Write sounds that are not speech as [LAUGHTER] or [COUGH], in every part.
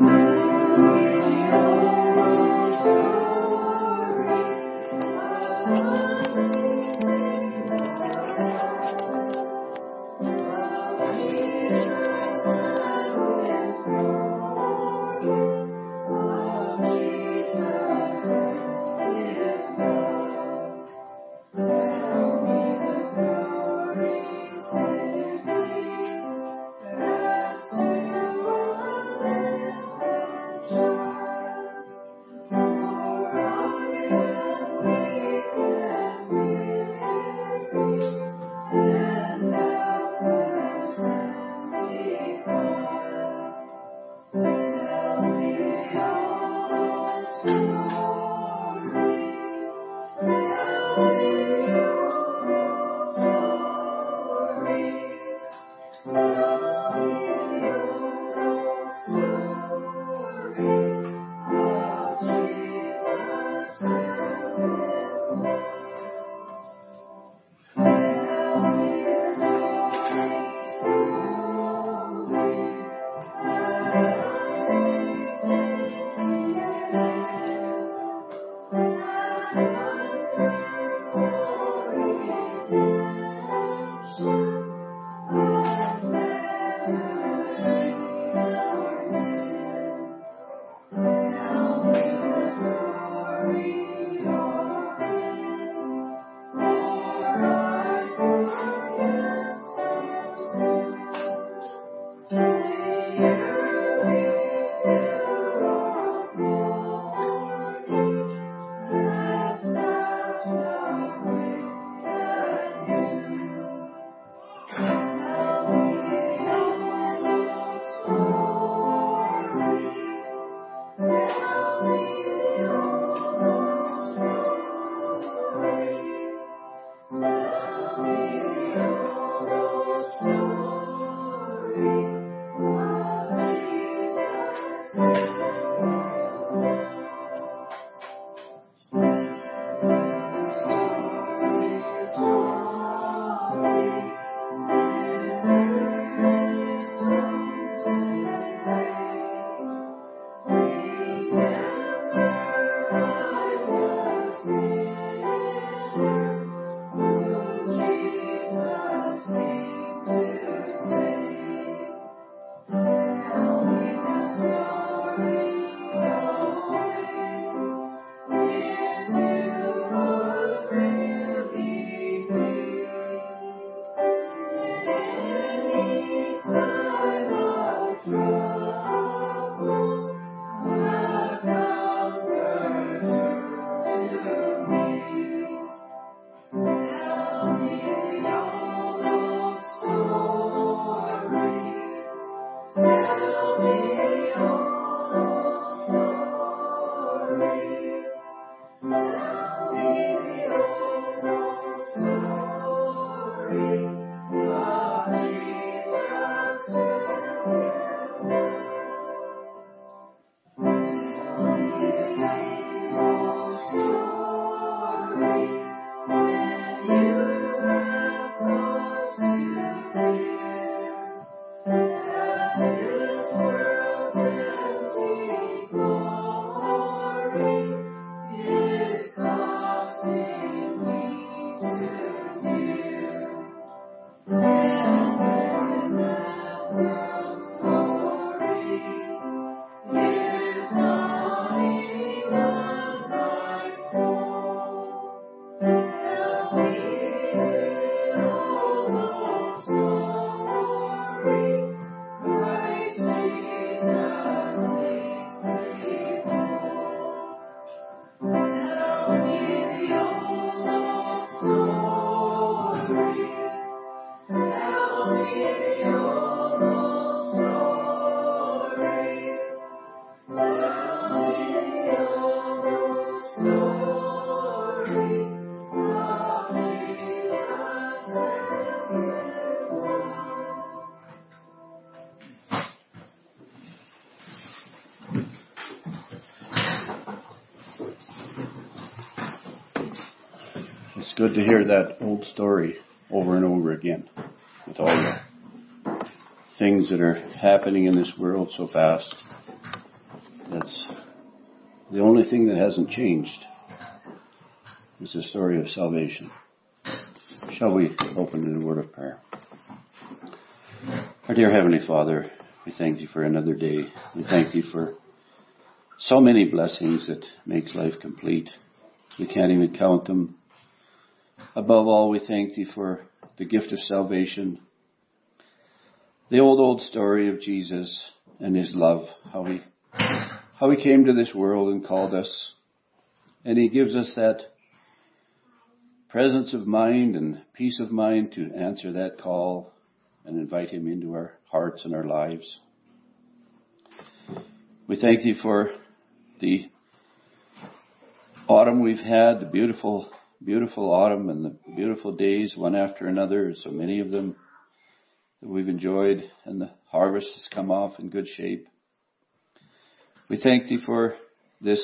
Amen. To hear that old story over and over again with all the things that are happening in this world so fast. That's the only thing that hasn't changed is the story of salvation. Shall we open in a word of prayer? Our dear Heavenly Father, we thank you for another day. We thank you for so many blessings that makes life complete. We can't even count them. Above all, we thank thee for the gift of salvation. The old, old story of Jesus and his love, how he, how he came to this world and called us. And he gives us that presence of mind and peace of mind to answer that call and invite him into our hearts and our lives. We thank thee for the autumn we've had, the beautiful, beautiful autumn and the beautiful days one after another, so many of them that we've enjoyed and the harvest has come off in good shape. We thank thee for this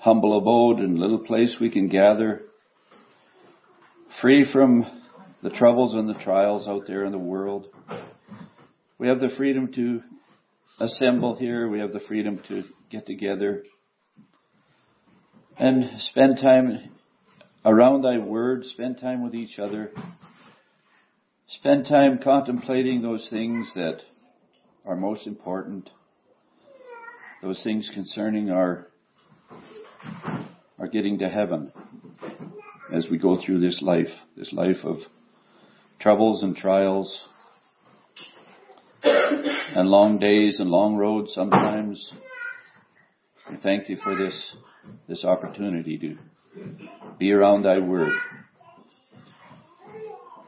humble abode and little place we can gather, free from the troubles and the trials out there in the world. We have the freedom to assemble here. We have the freedom to get together and spend time around thy word, spend time with each other, spend time contemplating those things that are most important, those things concerning our are getting to heaven as we go through this life, this life of troubles and trials and long days and long roads sometimes. We thank you for this, this opportunity to be around thy word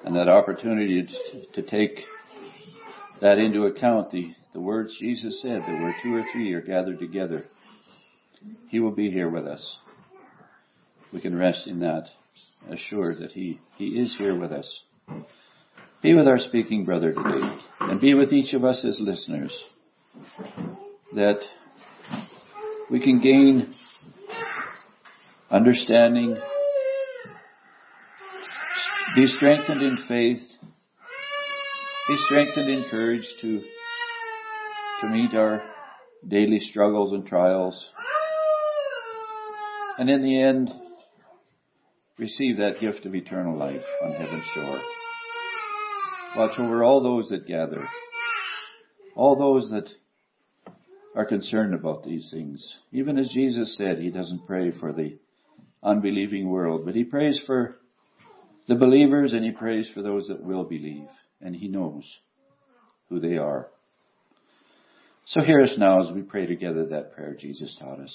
and that opportunity to, to take that into account, the, the words Jesus said that where two or three are gathered together, he will be here with us. We can rest in that, assured that He, He is here with us. Be with our speaking brother today, and be with each of us as listeners, that we can gain understanding, be strengthened in faith, be strengthened in courage to, to meet our daily struggles and trials, and in the end, receive that gift of eternal life on heaven's shore. Watch over all those that gather, all those that are concerned about these things. Even as Jesus said, He doesn't pray for the unbelieving world, but He prays for the believers and He prays for those that will believe, and He knows who they are. So hear us now as we pray together that prayer Jesus taught us.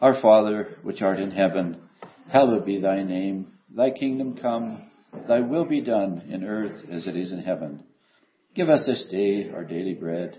Our Father, which art in heaven, hallowed be thy name. Thy kingdom come, thy will be done in earth as it is in heaven. Give us this day our daily bread,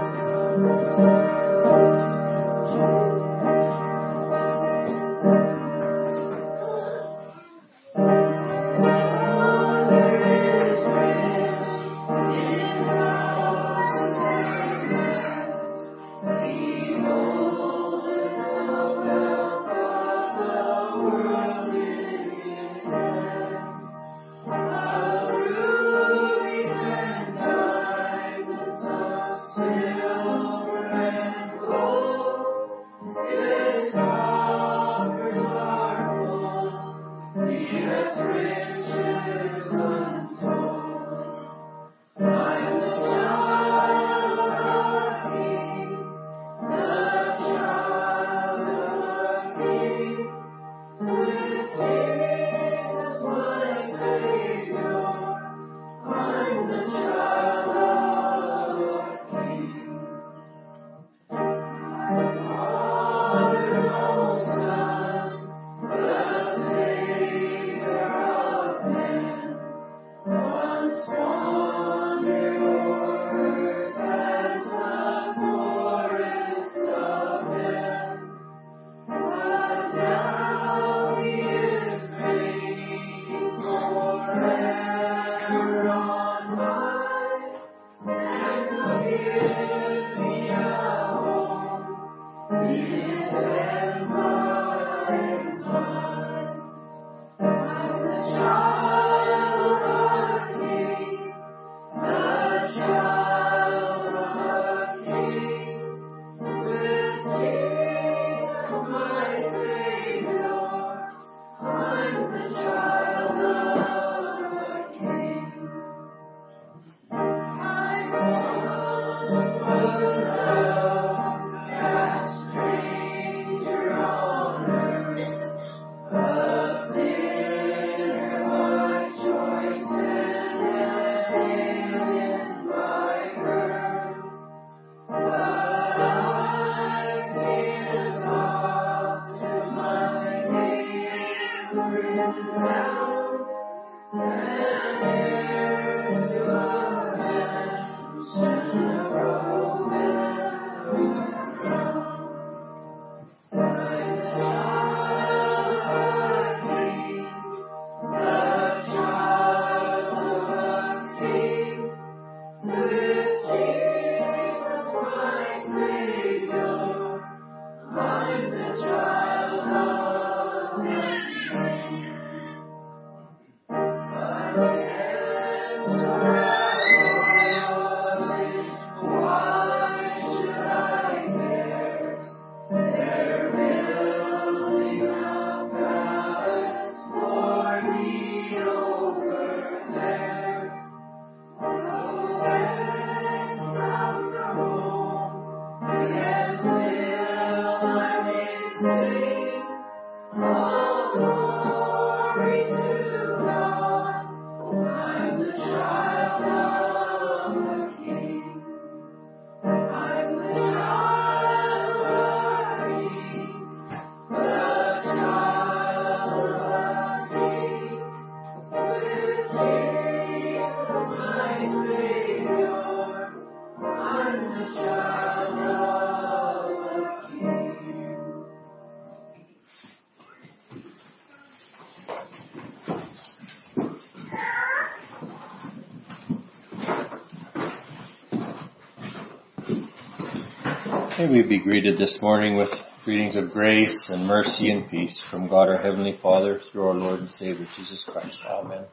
May we be greeted this morning with greetings of grace and mercy and peace from God our Heavenly Father through our Lord and Savior Jesus Christ. Amen.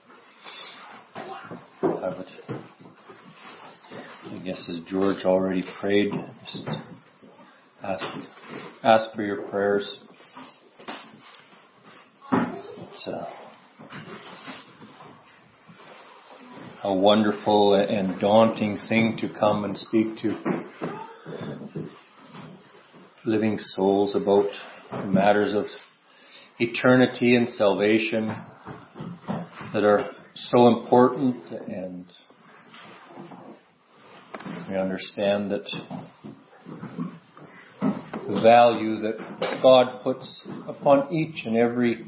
I guess as George already prayed, just ask, ask for your prayers. It's a, a wonderful and daunting thing to come and speak to living souls about matters of eternity and salvation that are so important and we understand that the value that God puts upon each and every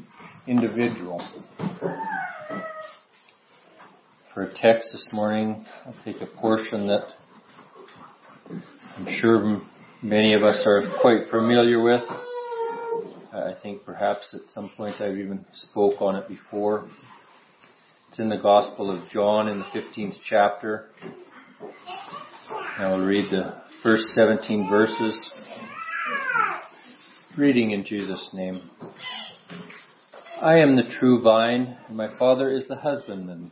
individual. For a text this morning, I'll take a portion that I'm sure many of us are quite familiar with. Uh, I think perhaps at some point I've even spoke on it before. It's in the Gospel of John in the 15th chapter. I will read the first 17 verses. Reading in Jesus' name. I am the true vine, and my Father is the husbandman.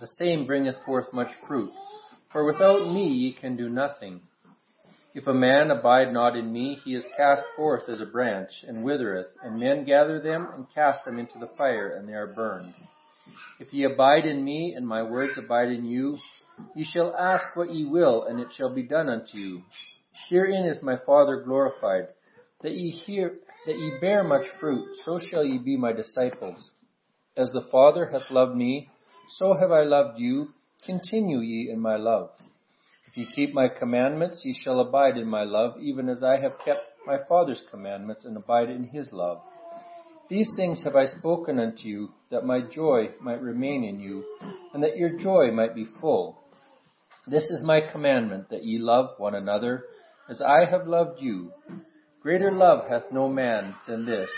the same bringeth forth much fruit. For without me ye can do nothing. If a man abide not in me, he is cast forth as a branch, and withereth, and men gather them and cast them into the fire, and they are burned. If ye abide in me, and my words abide in you, ye shall ask what ye will, and it shall be done unto you. Herein is my Father glorified, that ye hear, that ye bear much fruit, so shall ye be my disciples. As the Father hath loved me, so have I loved you. Continue ye in my love. If ye keep my commandments, ye shall abide in my love, even as I have kept my Father's commandments and abide in his love. These things have I spoken unto you, that my joy might remain in you, and that your joy might be full. This is my commandment, that ye love one another, as I have loved you. Greater love hath no man than this,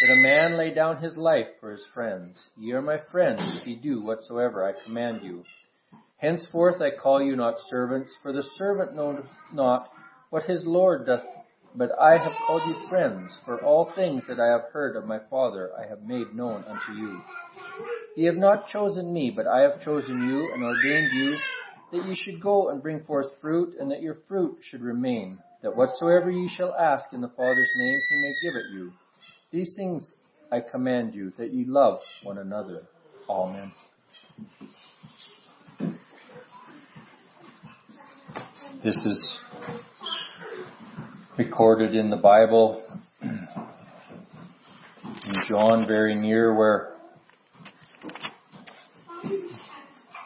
that a man lay down his life for his friends. Ye are my friends if ye do whatsoever I command you. Henceforth I call you not servants, for the servant knoweth not what his Lord doth, but I have called you friends, for all things that I have heard of my Father I have made known unto you. Ye have not chosen me, but I have chosen you and ordained you that ye should go and bring forth fruit, and that your fruit should remain, that whatsoever ye shall ask in the Father's name he may give it you. These things I command you, that ye love one another. Amen. This is recorded in the Bible [CLEARS THROAT] in John very near where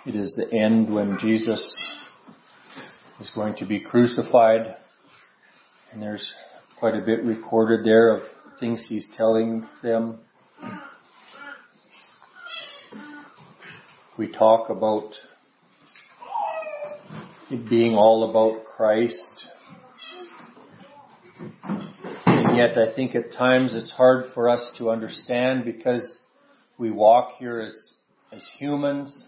it is the end when Jesus is going to be crucified and there's quite a bit recorded there of things he's telling them. We talk about it being all about Christ. And yet I think at times it's hard for us to understand because we walk here as, as humans.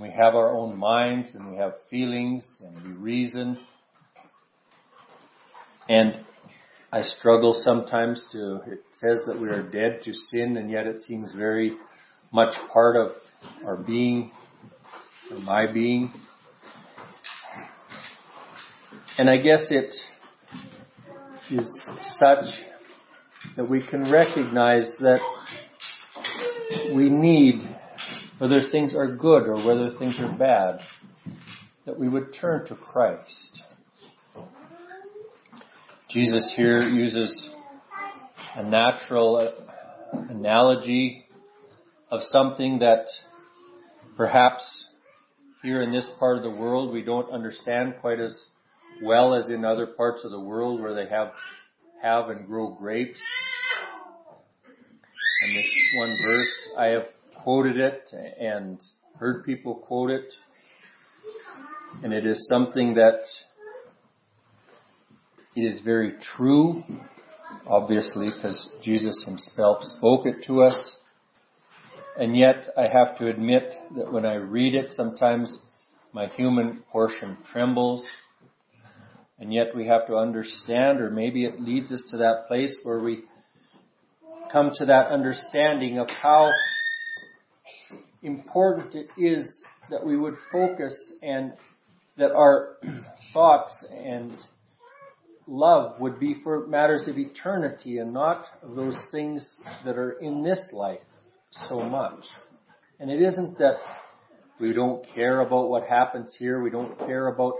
We have our own minds and we have feelings and we reason. And I struggle sometimes to, it says that we are dead to sin and yet it seems very much part of our being, or my being. And I guess it is such that we can recognize that we need, whether things are good or whether things are bad, that we would turn to Christ. Jesus here uses a natural analogy of something that perhaps here in this part of the world we don't understand quite as well as in other parts of the world where they have have and grow grapes. And this one verse, I have quoted it and heard people quote it. And it is something that is very true, obviously, because Jesus himself spoke it to us. And yet I have to admit that when I read it, sometimes my human portion trembles and yet we have to understand, or maybe it leads us to that place where we come to that understanding of how important it is that we would focus and that our [CLEARS THROAT] thoughts and love would be for matters of eternity and not of those things that are in this life so much. And it isn't that we don't care about what happens here, we don't care about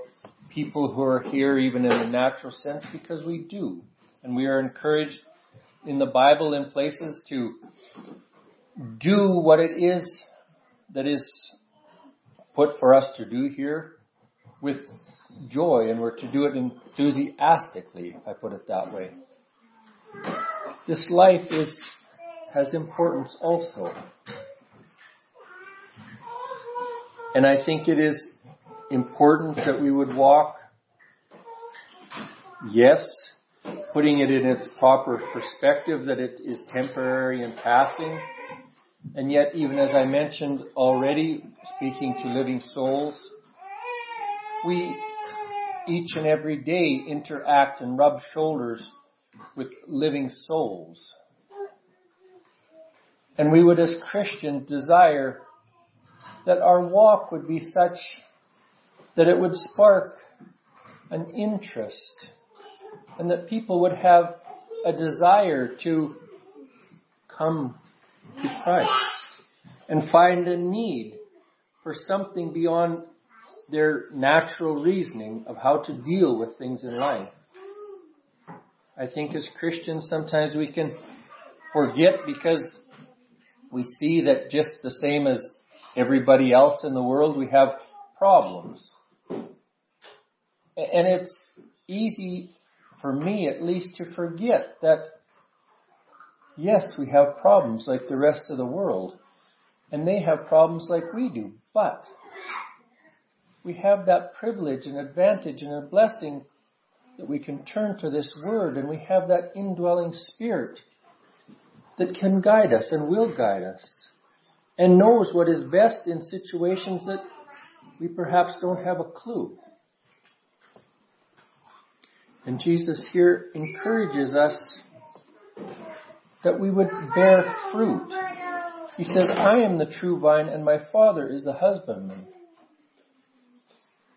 people who are here even in the natural sense because we do. And we are encouraged in the Bible in places to do what it is that is put for us to do here with joy and we're to do it enthusiastically, if I put it that way. This life is, has importance also. And I think it is important that we would walk? Yes, putting it in its proper perspective that it is temporary and passing. And yet, even as I mentioned already, speaking to living souls, we each and every day interact and rub shoulders with living souls. And we would as Christians desire that our walk would be such that it would spark an interest and that people would have a desire to come to Christ and find a need for something beyond their natural reasoning of how to deal with things in life. I think as Christians sometimes we can forget because we see that just the same as everybody else in the world, we have problems. And it's easy for me at least to forget that yes, we have problems like the rest of the world and they have problems like we do, but we have that privilege and advantage and a blessing that we can turn to this word and we have that indwelling spirit that can guide us and will guide us and knows what is best in situations that we perhaps don't have a clue. And Jesus here encourages us that we would bear fruit. He says, I am the true vine and my Father is the husbandman.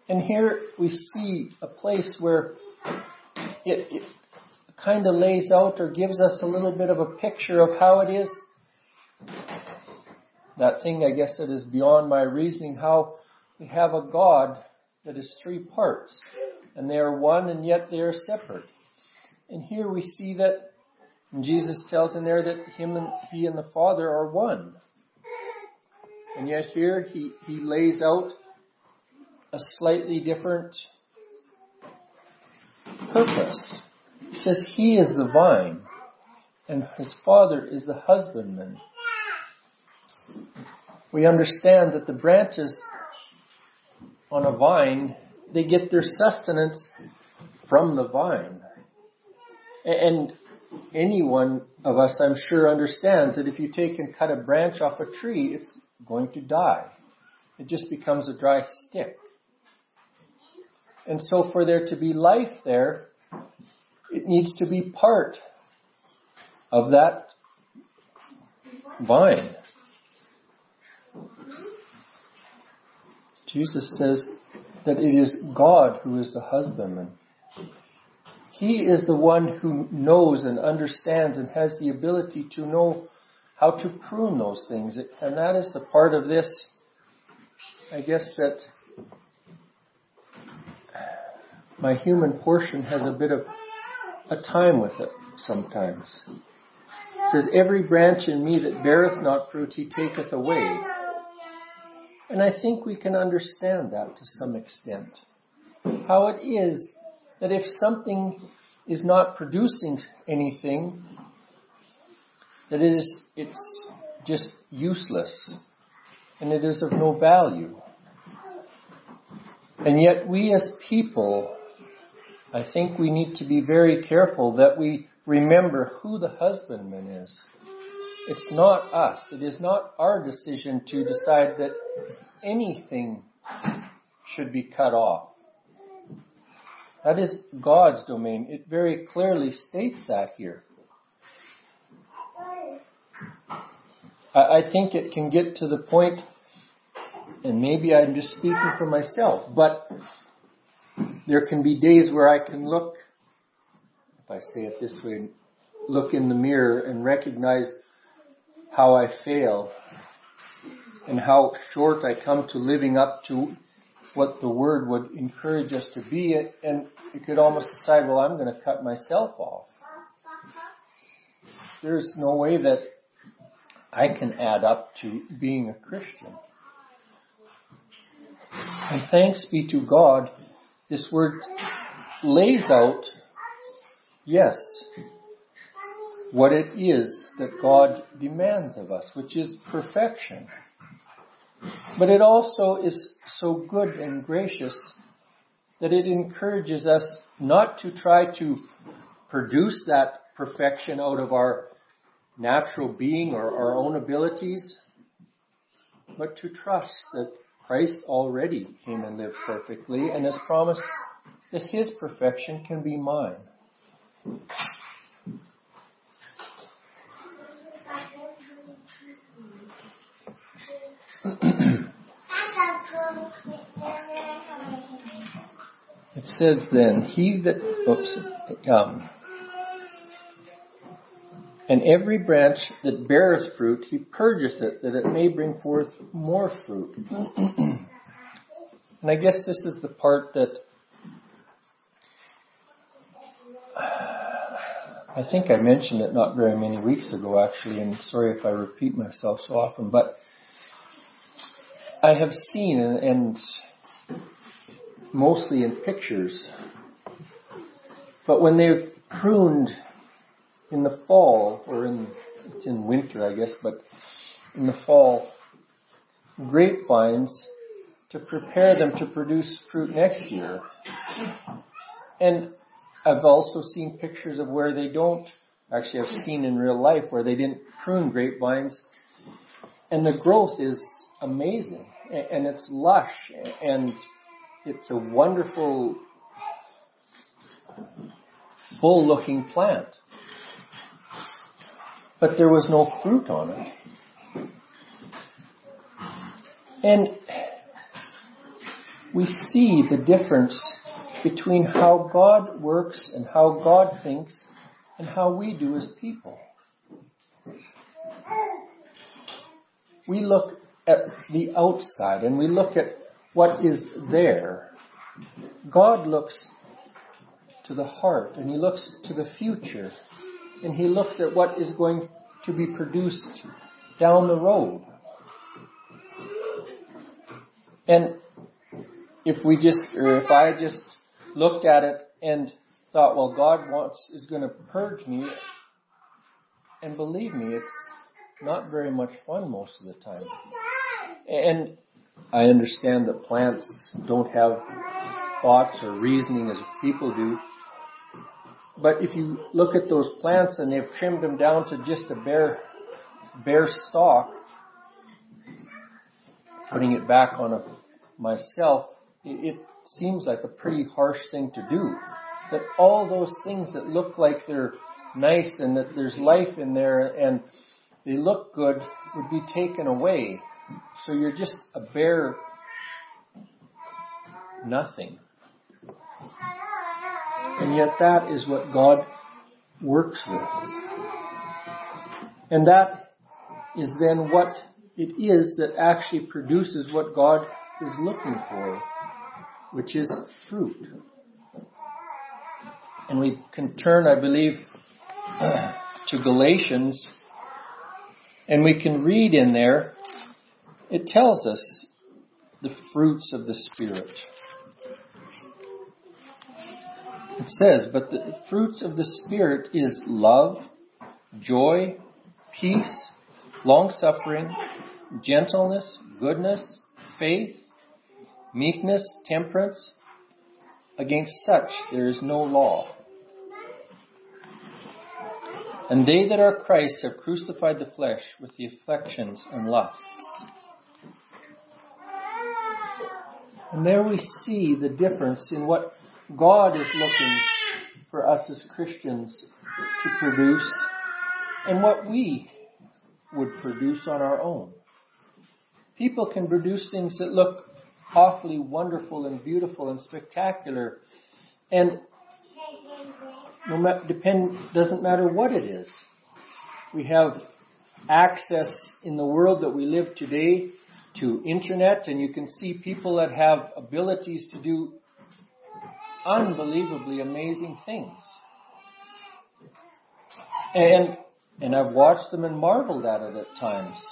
And here we see a place where it, it kind of lays out or gives us a little bit of a picture of how it is that thing, I guess, that is beyond my reasoning, how we have a God that is three parts, and they are one, and yet they are separate. And here we see that Jesus tells in there that him and he and the Father are one. And yet here he, he lays out a slightly different purpose. He says he is the vine and his father is the husbandman. We understand that the branches on a vine, they get their sustenance from the vine. And any one of us, I'm sure, understands that if you take and cut a branch off a tree, it's going to die. It just becomes a dry stick. And so for there to be life there, it needs to be part of that vine. Jesus says that it is God who is the husbandman. He is the one who knows and understands and has the ability to know how to prune those things. And that is the part of this, I guess, that my human portion has a bit of a time with it sometimes. It says, Every branch in me that beareth not fruit, he taketh away. And I think we can understand that to some extent. How it is that if something is not producing anything, that it is, it's just useless and it is of no value. And yet we as people, I think we need to be very careful that we remember who the husbandman is. It's not us. It is not our decision to decide that anything should be cut off. That is God's domain. It very clearly states that here. I think it can get to the point, and maybe I'm just speaking for myself, but there can be days where I can look, if I say it this way, look in the mirror and recognize how I fail and how short I come to living up to what the Word would encourage us to be. And you could almost decide, well, I'm going to cut myself off. There's no way that I can add up to being a Christian. And thanks be to God, this word lays out, yes, what it is that God demands of us, which is perfection. But it also is so good and gracious that it encourages us not to try to produce that perfection out of our natural being or our own abilities, but to trust that Christ already came and lived perfectly and has promised that his perfection can be mine. [CLEARS THROAT] it says then, he that, oops, um, and every branch that beareth fruit, he purgeth it, that it may bring forth more fruit. [CLEARS THROAT] and I guess this is the part that I think I mentioned it not very many weeks ago, actually, and sorry if I repeat myself so often, but I have seen, and mostly in pictures, but when they've pruned in the fall, or in, it's in winter, I guess, but in the fall, grapevines to prepare them to produce fruit next year. And I've also seen pictures of where they don't, actually I've seen in real life where they didn't prune grapevines and the growth is amazing and it's lush and it's a wonderful full looking plant but there was no fruit on it. And we see the difference between how God works and how God thinks and how we do as people. we look at the outside and we look at what is there. God looks to the heart and He looks to the future and He looks at what is going to be produced down the road. And if we just, or if I just looked at it and thought, well, God wants, is going to purge me, and believe me, it's not very much fun most of the time. And I understand that plants don't have thoughts or reasoning as people do. But if you look at those plants and they've trimmed them down to just a bare, bare stalk, putting it back on a, myself, it, it seems like a pretty harsh thing to do. That all those things that look like they're nice and that there's life in there and they look good would be taken away. So you're just a bare nothing. And yet that is what God works with. And that is then what it is that actually produces what God is looking for, which is fruit. And we can turn, I believe, [CLEARS THROAT] to Galatians, and we can read in there, it tells us the fruits of the Spirit. It says, but the fruits of the Spirit is love, joy, peace, long suffering, gentleness, goodness, faith, meekness, temperance. Against such there is no law. And they that are Christ have crucified the flesh with the affections and lusts. And there we see the difference in what God is looking for us as Christians to produce and what we would produce on our own. People can produce things that look awfully wonderful and beautiful and spectacular and no matter, depend, doesn't matter what it is. We have access in the world that we live today to internet and you can see people that have abilities to do unbelievably amazing things. And, and I've watched them and marveled at it at times.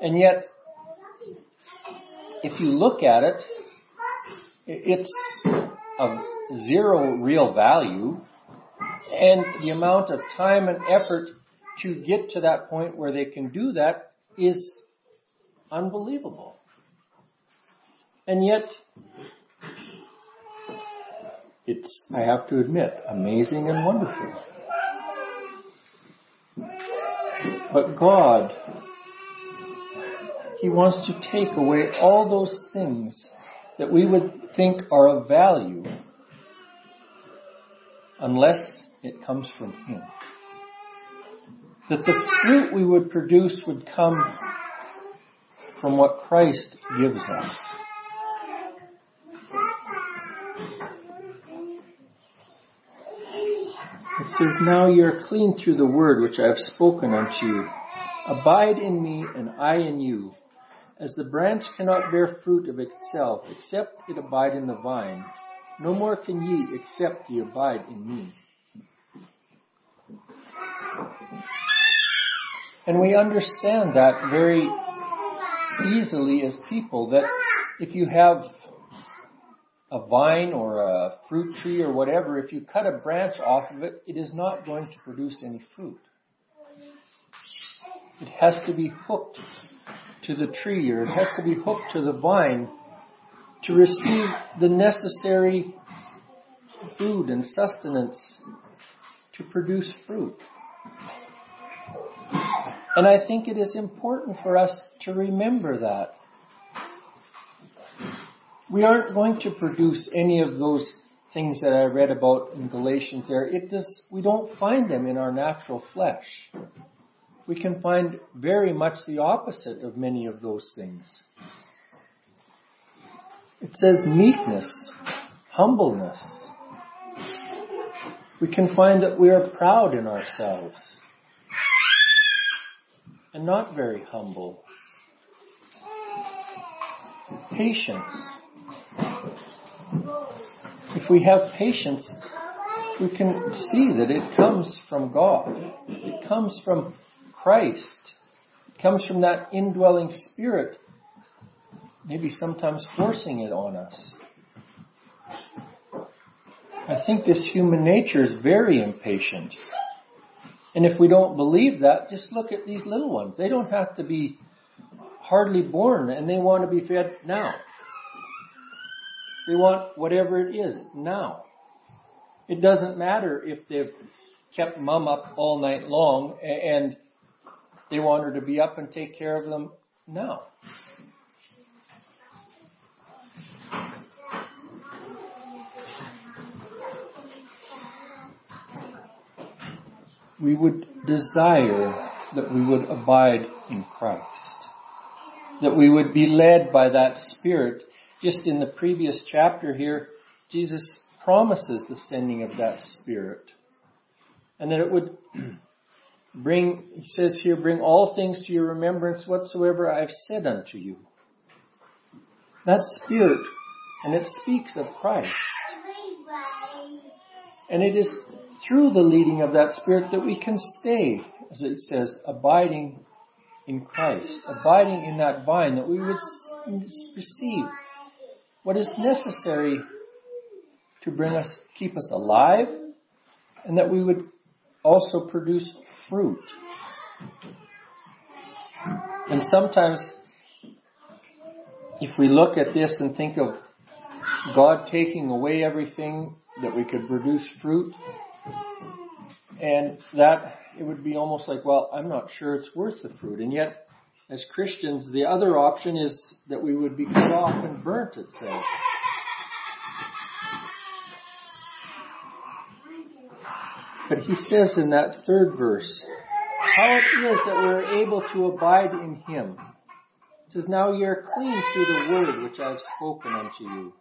And yet, if you look at it, it's of zero real value and the amount of time and effort to get to that point where they can do that is unbelievable. And yet, it's, I have to admit, amazing and wonderful. But God, He wants to take away all those things that we would think are of value unless it comes from Him. That the fruit we would produce would come from what Christ gives us. It says, Now ye are clean through the word which I have spoken unto you. Abide in me, and I in you. As the branch cannot bear fruit of itself, except it abide in the vine, no more can ye except ye abide in me. And we understand that very easily as people that if you have a vine or a fruit tree or whatever, if you cut a branch off of it, it is not going to produce any fruit. It has to be hooked to the tree or it has to be hooked to the vine to receive the necessary food and sustenance to produce fruit. And I think it is important for us to remember that. We aren't going to produce any of those things that I read about in Galatians there. It does, we don't find them in our natural flesh. We can find very much the opposite of many of those things. It says meekness, humbleness. We can find that we are proud in ourselves and not very humble. patience. If we have patience, we can see that it comes from God. It comes from Christ. It comes from that indwelling spirit, maybe sometimes forcing it on us. I think this human nature is very impatient. And if we don't believe that, just look at these little ones. They don't have to be hardly born and they want to be fed now. They want whatever it is now. It doesn't matter if they've kept mom up all night long and they want her to be up and take care of them now. We would desire that we would abide in Christ that we would be led by that Spirit. Just in the previous chapter here, Jesus promises the sending of that Spirit. And that it would [CLEARS THROAT] bring, he says here, bring all things to your remembrance whatsoever I have said unto you. That Spirit, and it speaks of Christ. And it is through the leading of that Spirit that we can stay, as it says, abiding in Christ, abiding in that vine, that we would receive what is necessary to bring us, keep us alive, and that we would also produce fruit. And sometimes, if we look at this and think of God taking away everything that we could produce fruit, and that it would be almost like, well, I'm not sure it's worth the fruit. And yet, as Christians, the other option is that we would be cut off and burnt, it says. But he says in that third verse, how it is that we are able to abide in him. It says, Now ye are clean through the word which I have spoken unto you.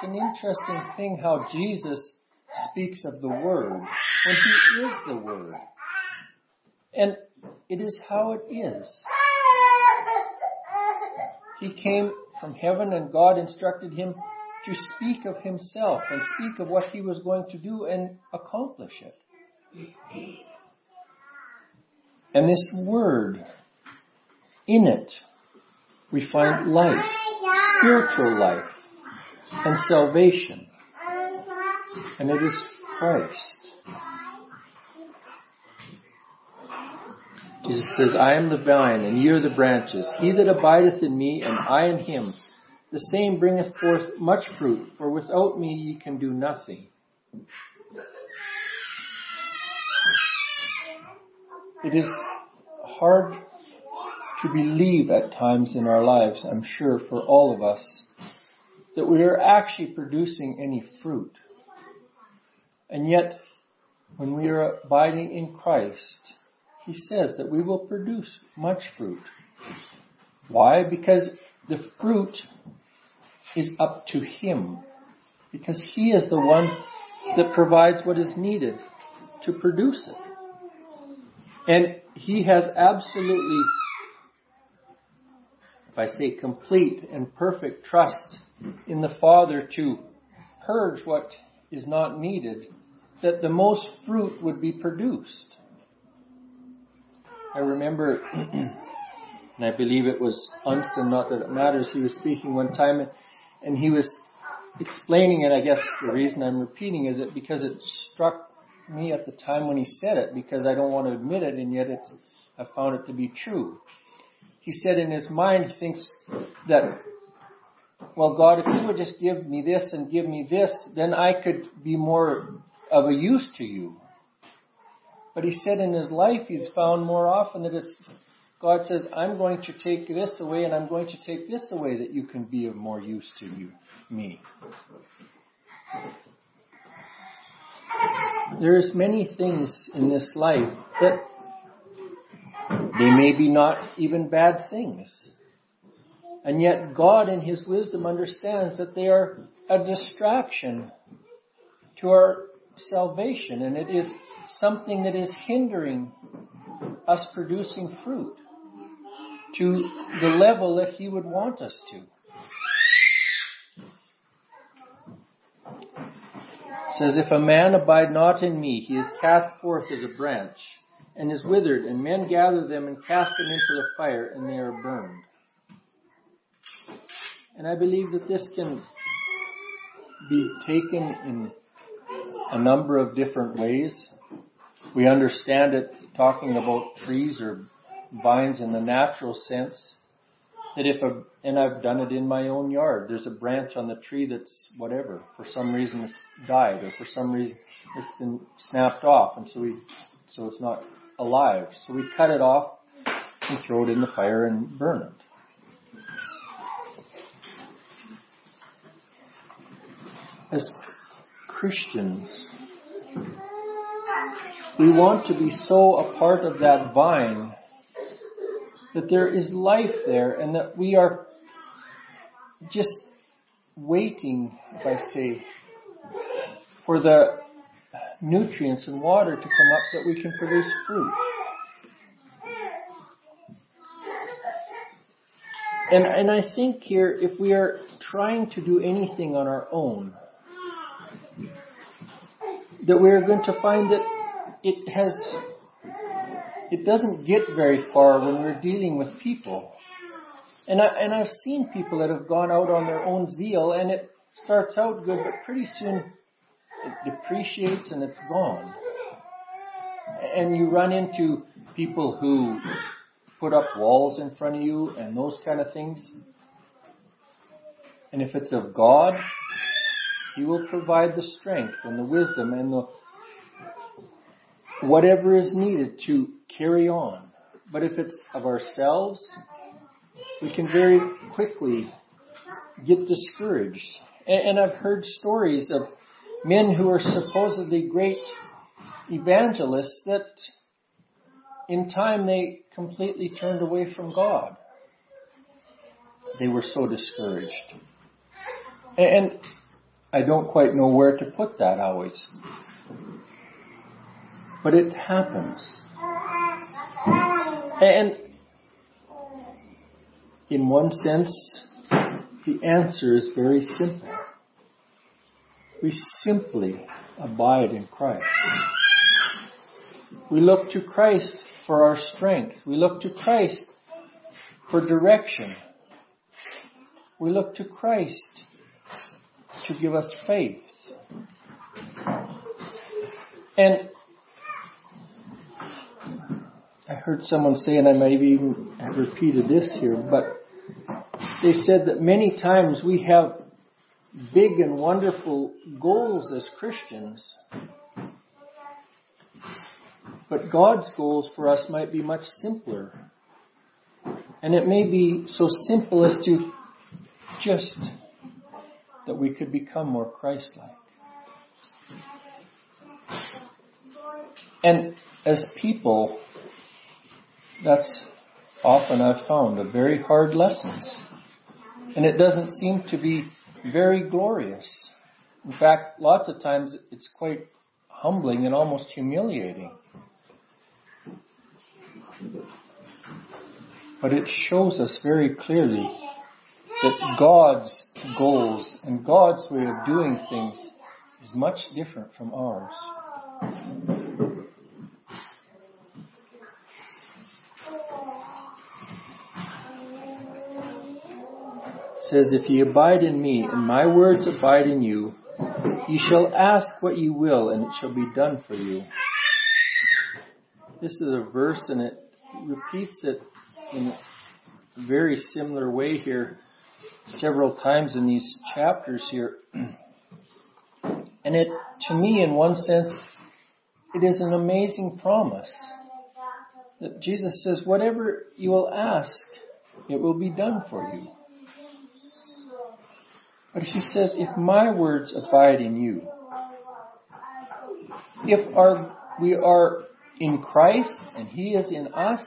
It's an interesting thing how Jesus speaks of the Word when He is the Word. And it is how it is. He came from heaven and God instructed him to speak of himself and speak of what he was going to do and accomplish it. And this word, in it, we find life, spiritual life, and salvation and it is Christ. Jesus says, I am the vine, and ye are the branches. He that abideth in me, and I in him, the same bringeth forth much fruit, for without me ye can do nothing. It is hard to believe at times in our lives, I'm sure, for all of us, that we are actually producing any fruit. And yet, when we are abiding in Christ, He says that we will produce much fruit. Why? Because the fruit is up to Him. Because He is the one that provides what is needed to produce it. And He has absolutely, if I say complete and perfect trust in the Father to purge what is not needed that the most fruit would be produced. I remember, [CLEARS THROAT] and I believe it was Unston, not that it matters, he was speaking one time and he was explaining it. I guess the reason I'm repeating is it because it struck me at the time when he said it because I don't want to admit it and yet it's, I found it to be true. He said in his mind he thinks that well, God, if you would just give me this and give me this, then I could be more of a use to you. But he said in his life he's found more often that it's God says, I'm going to take this away and I'm going to take this away that you can be of more use to you, me. There's many things in this life that they may be not even bad things. And yet God in His wisdom understands that they are a distraction to our salvation and it is something that is hindering us producing fruit. to the level that He would want us to. It says, If a man abide not in me, he is cast forth as a branch, and is withered, and men gather them and cast them into the fire, and they are burned. And I believe that this can be taken in a number of different ways. We understand it talking about trees or vines in the natural sense. That if a, and I've done it in my own yard, there's a branch on the tree that's whatever, for some reason it's died or for some reason it's been snapped off and so we, so it's not alive. So we cut it off and throw it in the fire and burn it. As Christians, we want to be so a part of that vine that there is life there and that we are just waiting, if I say, for the nutrients and water to come up that we can produce fruit. And, and I think here, if we are trying to do anything on our own, that we are going to find that it has it doesn't get very far when we're dealing with people. And I and I've seen people that have gone out on their own zeal and it starts out good but pretty soon it depreciates and it's gone. And you run into people who put up walls in front of you and those kind of things. And if it's of God, He will provide the strength and the wisdom and the whatever is needed to carry on. But if it's of ourselves, we can very quickly get discouraged. And, I've heard stories of men who are supposedly great evangelists that in time they completely turned away from God. They were so discouraged. And I don't quite know where to put that always. But it happens. And in one sense, the answer is very simple. We simply abide in Christ. We look to Christ for our strength. We look to Christ for direction. We look to Christ to give us faith. And I heard someone say, and I maybe even have repeated this here, but they said that many times we have big and wonderful goals as Christians, but God's goals for us might be much simpler. And it may be so simple as to just that we could become more Christ-like. And as people, that's often I've found a very hard lessons. And it doesn't seem to be very glorious. In fact, lots of times it's quite humbling and almost humiliating. But it shows us very clearly that God's goals and God's way of doing things is much different from ours. It says, If ye abide in me, and my words abide in you, ye shall ask what ye will, and it shall be done for you. This is a verse, and it repeats it in a very similar way here several times in these chapters here. [CLEARS THROAT] And it, to me, in one sense, it is an amazing promise. That Jesus says, whatever you will ask, it will be done for you. But he says, if my words abide in you, if our, we are in Christ and he is in us,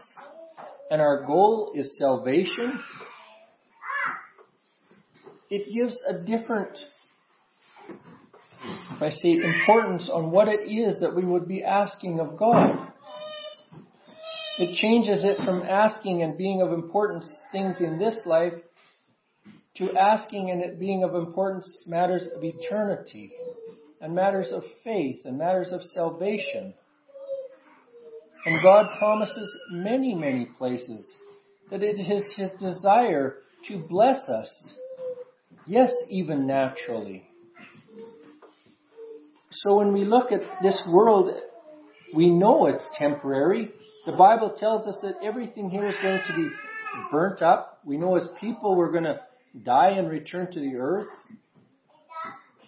and our goal is salvation, it gives a different, if I say importance on what it is that we would be asking of God. It changes it from asking and being of importance things in this life to asking and it being of importance matters of eternity and matters of faith and matters of salvation. And God promises many, many places that it is His desire to bless us. Yes, even naturally. So when we look at this world, we know it's temporary. The Bible tells us that everything here is going to be burnt up. We know as people we're going to die and return to the earth.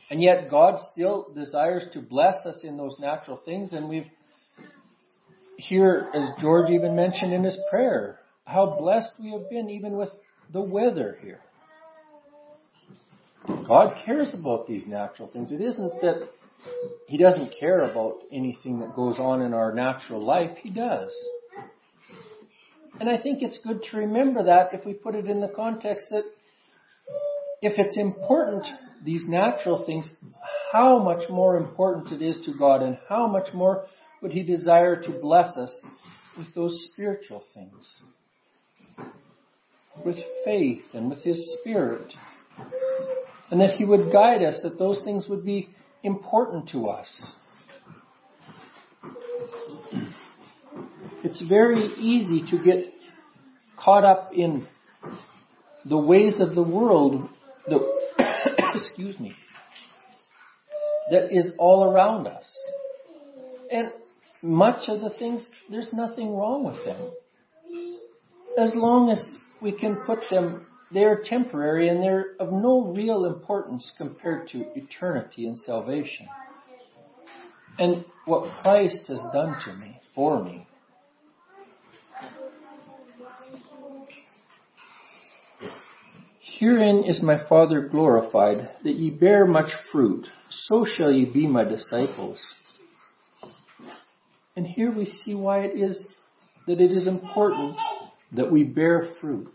And yet God still desires to bless us in those natural things. And we've here, as George even mentioned in his prayer, how blessed we have been even with the weather here. God cares about these natural things. It isn't that He doesn't care about anything that goes on in our natural life. He does. And I think it's good to remember that if we put it in the context that if it's important, these natural things, how much more important it is to God and how much more would He desire to bless us with those spiritual things. With faith and with His Spirit. And that He would guide us, that those things would be important to us. It's very easy to get caught up in the ways of the world, [COUGHS] excuse me, that is all around us. And much of the things, there's nothing wrong with them. As long as we can put them, they're temporary and they're of no real importance compared to eternity and salvation. And what Christ has done to me, for me. Herein is my Father glorified, that ye bear much fruit, so shall ye be my disciples. And here we see why it is that it is important that we bear fruit.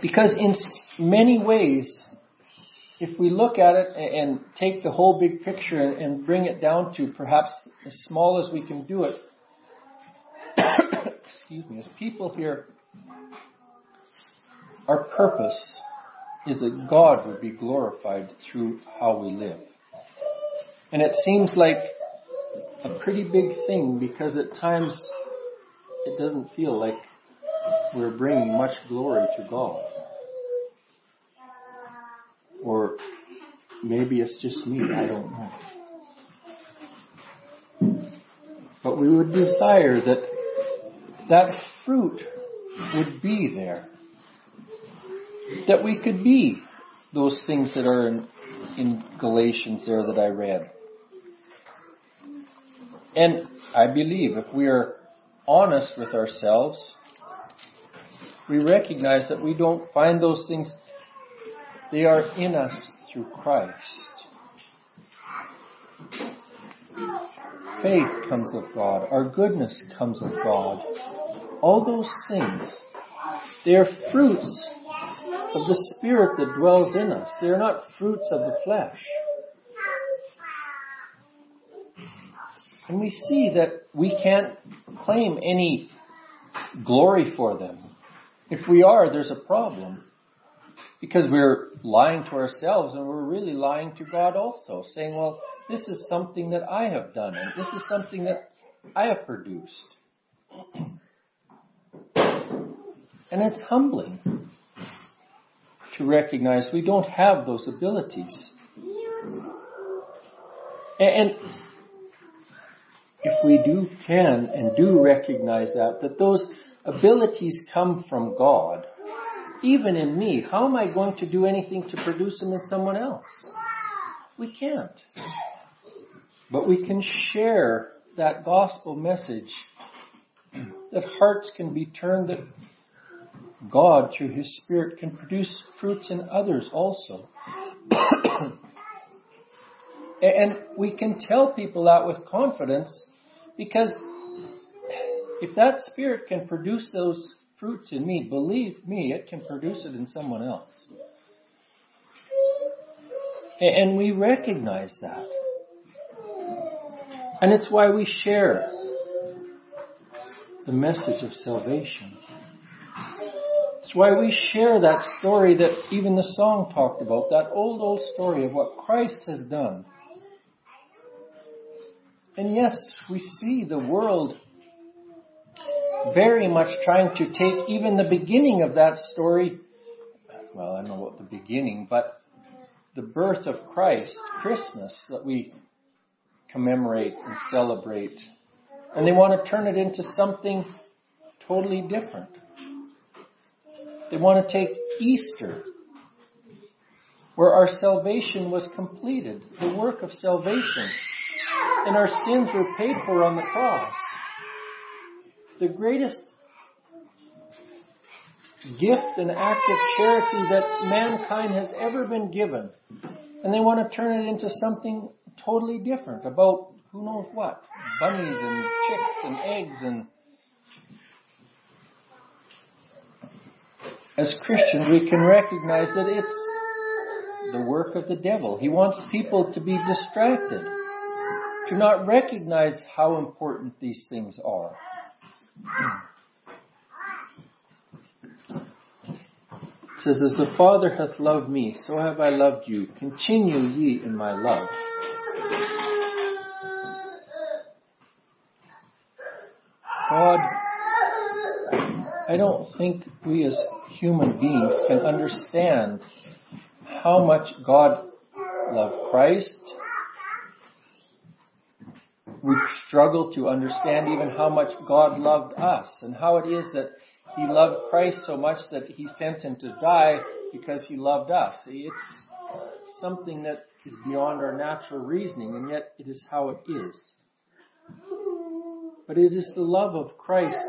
Because in many ways, if we look at it and take the whole big picture and bring it down to perhaps as small as we can do it, [COUGHS] excuse me, as people here, our purpose is that God would be glorified through how we live. And it seems like a pretty big thing because at times it doesn't feel like we're bringing much glory to God. Or maybe it's just me, I don't know. But we would desire that that fruit would be there. That we could be those things that are in, in Galatians there that I read. And I believe if we are honest with ourselves, we recognize that we don't find those things, they are in us through Christ. Faith comes of God. Our goodness comes of God. All those things, they are fruits of the Spirit that dwells in us. They are not fruits of the flesh. And we see that we can't claim any glory for them. If we are, there's a problem. Because we're lying to ourselves and we're really lying to God also, saying, well, this is something that I have done and this is something that I have produced. [CLEARS THROAT] and it's humbling to recognize we don't have those abilities. And if we do can and do recognize that, that those abilities come from God, even in me, how am I going to do anything to produce them in someone else? We can't. But we can share that gospel message that hearts can be turned, that God, through His Spirit, can produce fruits in others also. [COUGHS] and we can tell people that with confidence because if that Spirit can produce those fruits in me, believe me, it can produce it in someone else. And we recognize that. And it's why we share the message of salvation. It's why we share that story that even the song talked about, that old, old story of what Christ has done. And yes, we see the world very much trying to take even the beginning of that story. Well, I don't know what the beginning, but the birth of Christ, Christmas, that we commemorate and celebrate. And they want to turn it into something totally different. They want to take Easter, where our salvation was completed, the work of salvation, and our sins were paid for on the cross. The greatest gift and act of charity that mankind has ever been given. And they want to turn it into something totally different about who knows what. Bunnies and chicks and eggs and as Christians we can recognize that it's the work of the devil. He wants people to be distracted, to not recognize how important these things are. It says, As the Father hath loved me, so have I loved you. Continue ye in my love. God, I don't think we as human beings can understand how much God loved Christ. We struggle to understand even how much God loved us and how it is that He loved Christ so much that He sent Him to die because He loved us. It's something that is beyond our natural reasoning and yet it is how it is. But it is the love of Christ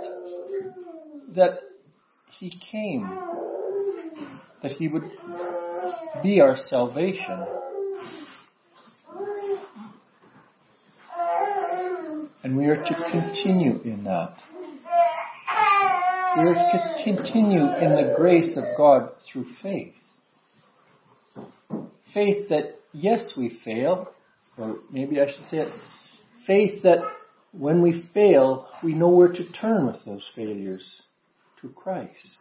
that He came, that He would be our salvation. And we are to continue in that. We are to continue in the grace of God through faith. Faith that, yes, we fail, or maybe I should say it, faith that when we fail, we know where to turn with those failures to Christ.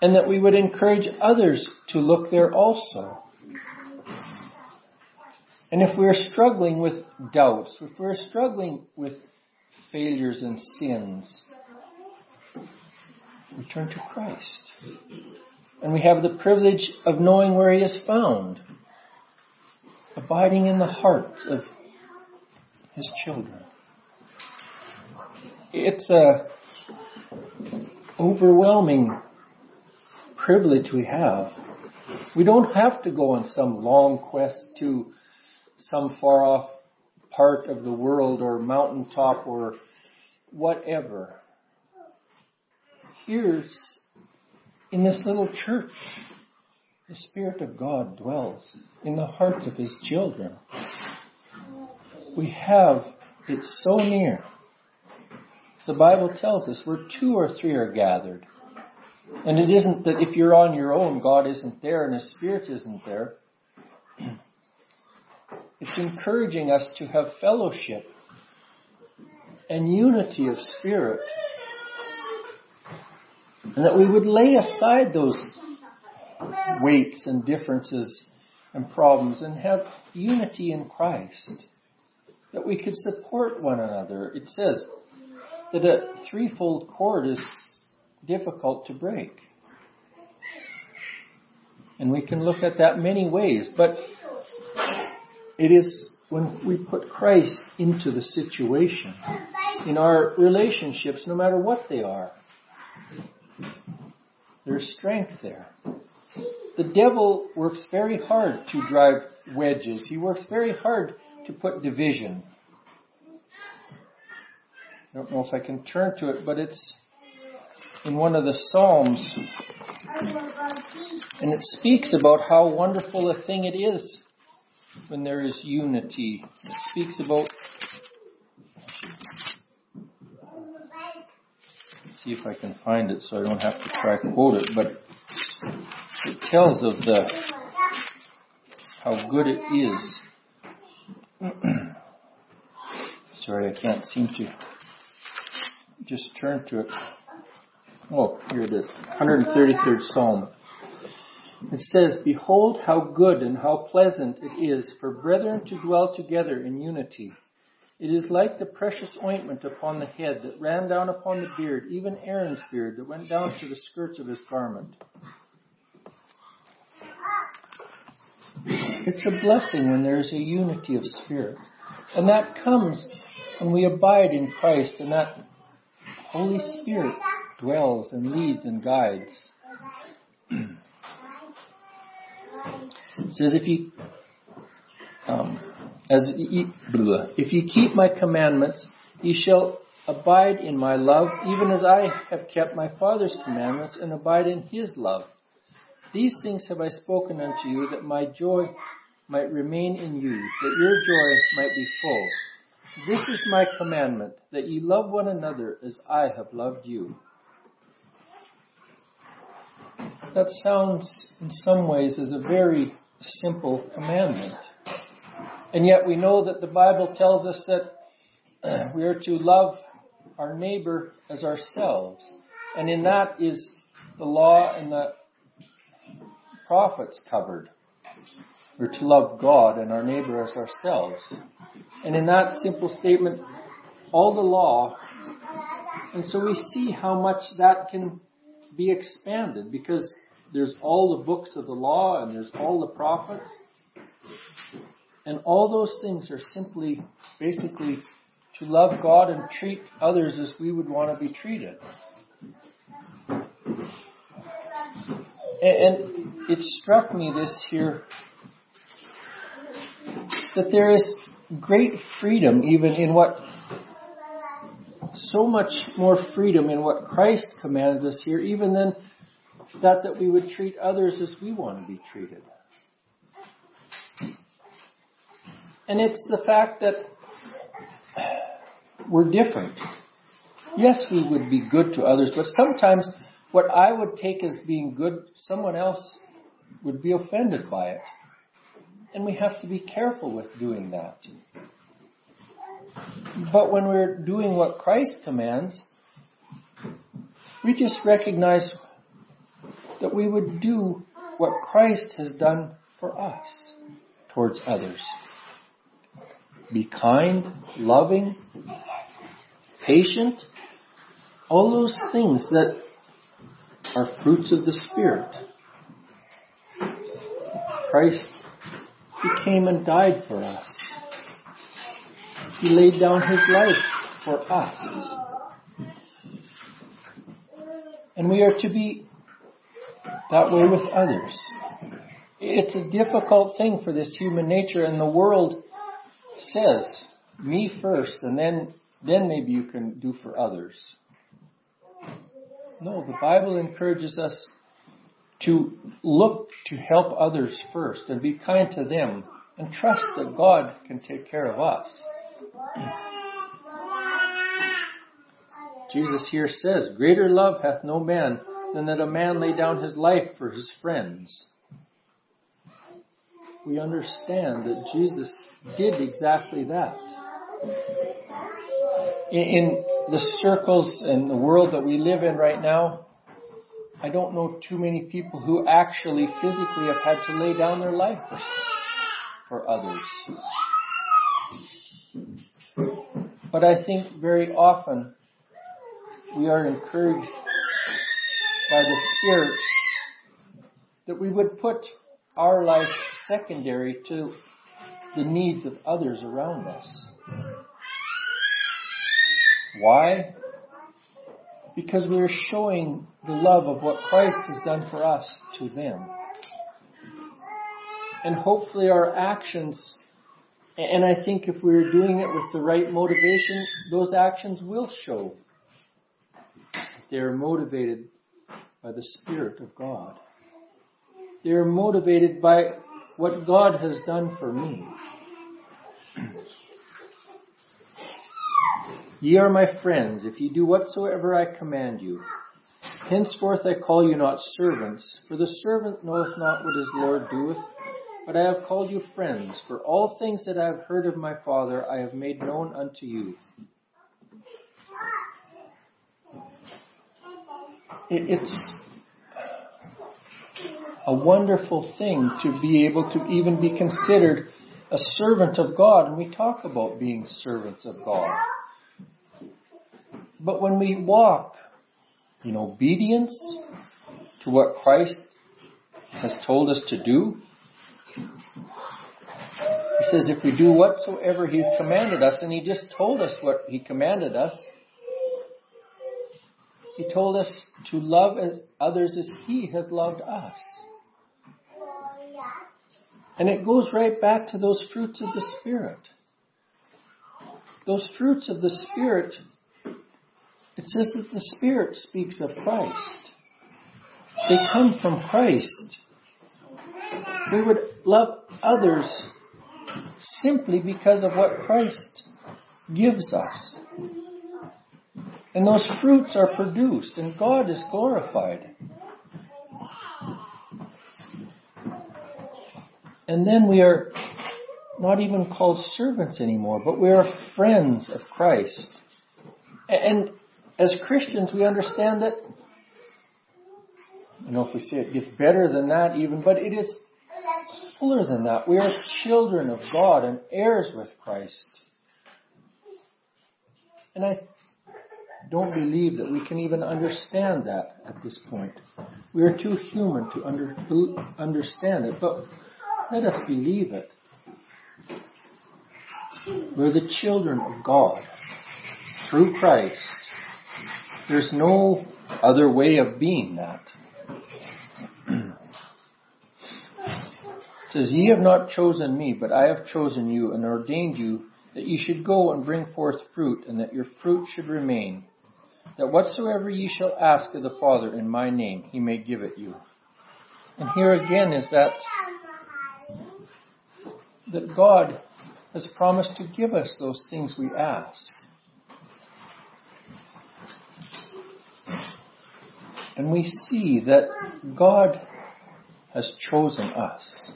And that we would encourage others to look there also. And if we're struggling with doubts, if we're struggling with failures and sins, we turn to Christ. And we have the privilege of knowing where He is found abiding in the hearts of his children. It's a overwhelming privilege we have. We don't have to go on some long quest to some far off part of the world or mountaintop or whatever. Here's in this little church the Spirit of God dwells in the hearts of His children. We have it so near. The Bible tells us where two or three are gathered. And it isn't that if you're on your own, God isn't there and His Spirit isn't there. [CLEARS THROAT] It's encouraging us to have fellowship and unity of spirit. And that we would lay aside those weights and differences and problems and have unity in Christ. That we could support one another. It says that a threefold cord is difficult to break. And we can look at that many ways, but it is when we put Christ into the situation, in our relationships, no matter what they are, there's strength there. The devil works very hard to drive wedges. He works very hard to put division. I don't know if I can turn to it, but it's in one of the Psalms. And it speaks about how wonderful a thing it is when there is unity. It speaks about. See if I can find it so I don't have to try to quote it, but it tells of the how good it is. [CLEARS THROAT] Sorry, I can't seem to just turn to it. Oh, here it is. 133rd Psalm. It says, Behold how good and how pleasant it is for brethren to dwell together in unity. It is like the precious ointment upon the head that ran down upon the beard, even Aaron's beard that went down to the skirts of his garment. It's a blessing when there is a unity of spirit. And that comes when we abide in Christ and that Holy Spirit dwells and leads and guides. it says if you um, as blah, if ye keep my commandments, you shall abide in my love, even as I have kept my Father's commandments and abide in his love. These things have I spoken unto you, that my joy might remain in you, that your joy might be full. This is my commandment, that ye love one another as I have loved you. That sounds, in some ways, as a very simple commandment. And yet we know that the Bible tells us that we are to love our neighbor as ourselves. And in that is the law and the prophets covered. We're to love God and our neighbor as ourselves. And in that simple statement, all the law, and so we see how much that can be expanded because there's all the books of the law and there's all the prophets. And all those things are simply, basically, to love God and treat others as we would want to be treated. And it struck me this here that there is great freedom even in what, so much more freedom in what Christ commands us here, even than that that we would treat others as we want to be treated. And it's the fact that we're different. Yes, we would be good to others, but sometimes what I would take as being good, someone else would be offended by it. And we have to be careful with doing that. But when we're doing what Christ commands, we just recognize that we would do what Christ has done for us towards others. Be kind, loving, patient, all those things that are fruits of the Spirit. Christ He came and died for us. He laid down his life for us. And we are to be that way with others. It's a difficult thing for this human nature, and the world says, me first, and then, then maybe you can do for others. No, the Bible encourages us to look to help others first and be kind to them and trust that God can take care of us. Jesus here says, Greater love hath no man than that a man lay down his life for his friends. We understand that Jesus did exactly that. In, the circles and the world that we live in right now, I don't know too many people who actually physically have had to lay down their life for, for others. But I think very often we are encouraged by the Spirit that we would put our life secondary to the needs of others around us. Why? Because we are showing the love of what Christ has done for us to them. And hopefully our actions, and I think if we're doing it with the right motivation, those actions will show that they are motivated by the Spirit of God. They are motivated by what God has done for me. Ye are my friends, if ye do whatsoever I command you. Henceforth I call you not servants, for the servant knoweth not what his Lord doeth, but I have called you friends, for all things that I have heard of my Father I have made known unto you. It's a wonderful thing to be able to even be considered a servant of God, and we talk about being servants of God. But when we walk in obedience to what Christ has told us to do, he says if we do whatsoever he's commanded us, and he just told us what he commanded us, he told us to love as others as he has loved us. And it goes right back to those fruits of the Spirit. Those fruits of the Spirit, it says that the Spirit speaks of Christ. They come from Christ. We would love others simply because of what Christ gives us. And those fruits are produced and God is glorified. And then we are not even called servants anymore, but we are friends of Christ. And as Christians, we understand that, I know if we say it gets better than that even, but it is fuller than that. We are children of God and heirs with Christ. And I don't believe that we can even understand that at this point. We are too human to under, understand it, but let us believe it. We're the children of God through Christ. There's no other way of being that. [CLEARS THROAT] it says, Ye have not chosen me, but I have chosen you and ordained you that ye should go and bring forth fruit, and that your fruit should remain, that whatsoever ye shall ask of the Father in my name, he may give it you. And here again is that that God has promised to give us those things we ask. And we see that God has chosen us.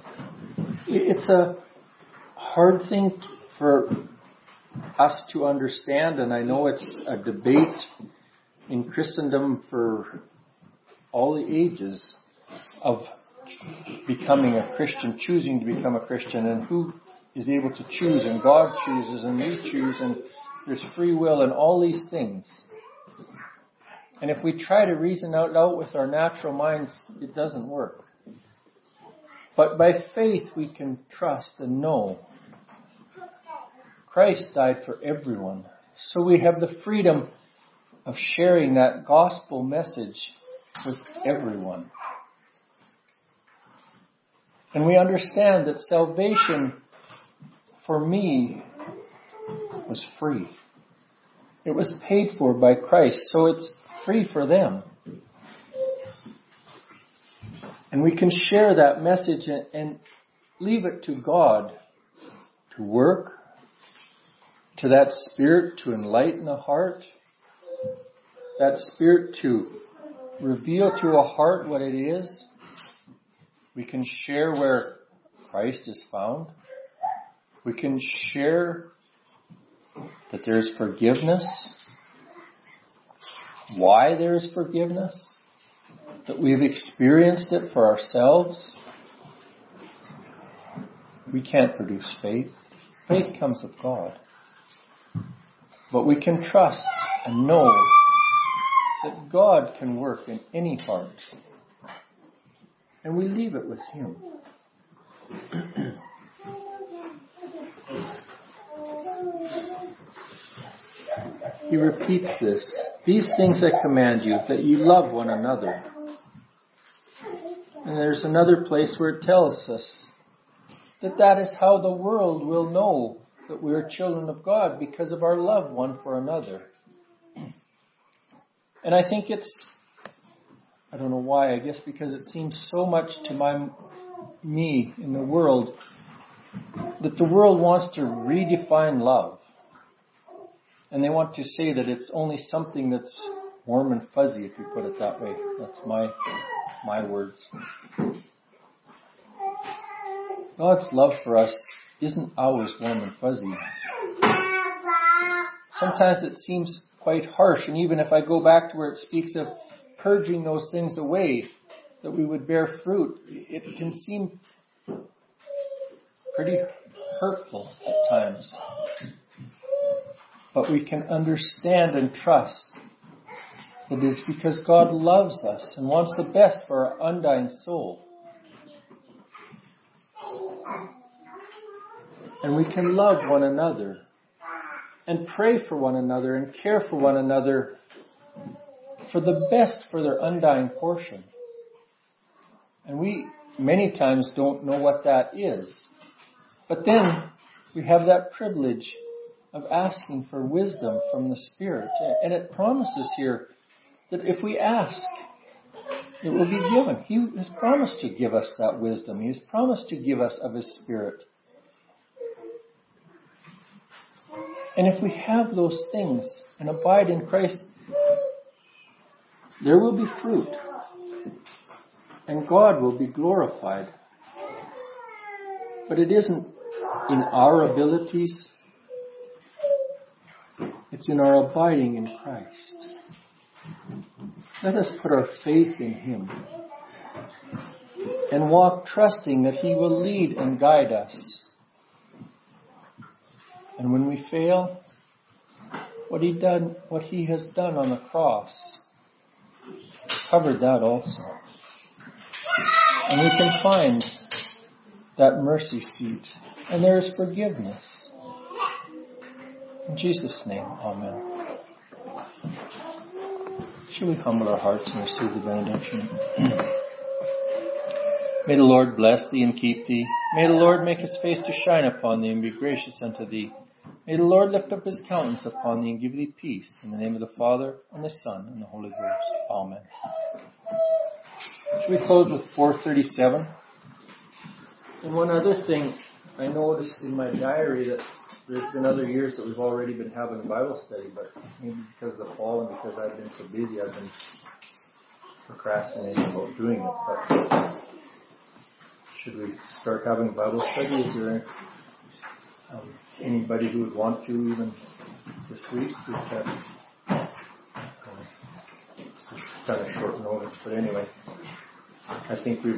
It's a hard thing for us to understand, and I know it's a debate in Christendom for all the ages of becoming a Christian, choosing to become a Christian, and who is able to choose, and God chooses, and we choose, and there's free will, and all these things. And if we try to reason out out with our natural minds, it doesn't work. But by faith we can trust and know Christ died for everyone. So we have the freedom of sharing that gospel message with everyone. And we understand that salvation for me was free. It was paid for by Christ, so it's free for them. And we can share that message and leave it to God to work, to that Spirit to enlighten the heart, that Spirit to reveal to a heart what it is, we can share where Christ is found. We can share that there is forgiveness, why there is forgiveness, that we've experienced it for ourselves. We can't produce faith. Faith comes of God. But we can trust and know that God can work in any heart and we leave it with Him. he repeats this. These things I command you, that you love one another. And there's another place where it tells us that that is how the world will know that we are children of God because of our love one for another. And I think it's I don't know why. I guess because it seems so much to my me in the world that the world wants to redefine love. And they want to say that it's only something that's warm and fuzzy, if you put it that way. That's my my words. God's love for us isn't always warm and fuzzy. Sometimes it seems quite harsh, and even if I go back to where it speaks of purging those things away, that we would bear fruit, it can seem pretty hurtful at times. But we can understand and trust that it is because God loves us and wants the best for our undying soul. And we can love one another and pray for one another and care for one another for the best for their undying portion. And we many times don't know what that is. But then we have that privilege of asking for wisdom from the Spirit. And it promises here that if we ask, it will be given. He has promised to give us that wisdom. He has promised to give us of His Spirit. And if we have those things and abide in Christ, there will be fruit. And God will be glorified. But it isn't in our abilities, it's in our abiding in Christ. Let us put our faith in Him and walk trusting that He will lead and guide us. And when we fail, what He done, what He has done on the cross, covered that also. And we can find that mercy seat, and there is forgiveness. In Jesus' name, Amen. Shall we humble our hearts and receive the benediction? [CLEARS THROAT] May the Lord bless thee and keep thee. May the Lord make his face to shine upon thee and be gracious unto thee. May the Lord lift up his countenance upon thee and give thee peace. In the name of the Father, and the Son, and the Holy Ghost. Amen. Should we close with 437? And one other thing I noticed in my diary that there's been other years that we've already been having a Bible study, but maybe because of the fall and because I've been so busy, I've been procrastinating about doing it. But should we start having Bible study? There um, anybody who would want to even this week? We've um, kind of short notice, but anyway, I think we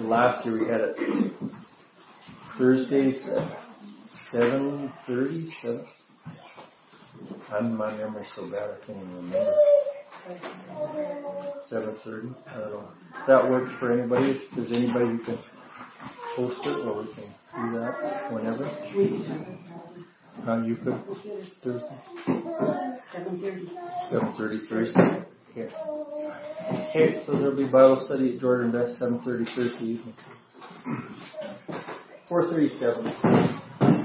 last year we had it Thursdays at seven thirty. I'm my memory's so bad I can't even remember. Seven thirty. I don't know. If that works for anybody. If there's anybody who can post it, or we can do that whenever. Uh, you could Thursday? 7.30. 7.30 Thursday. Okay. Okay, so there'll be Bible study at Jordan Best, 7.30 Thursday evening. 437.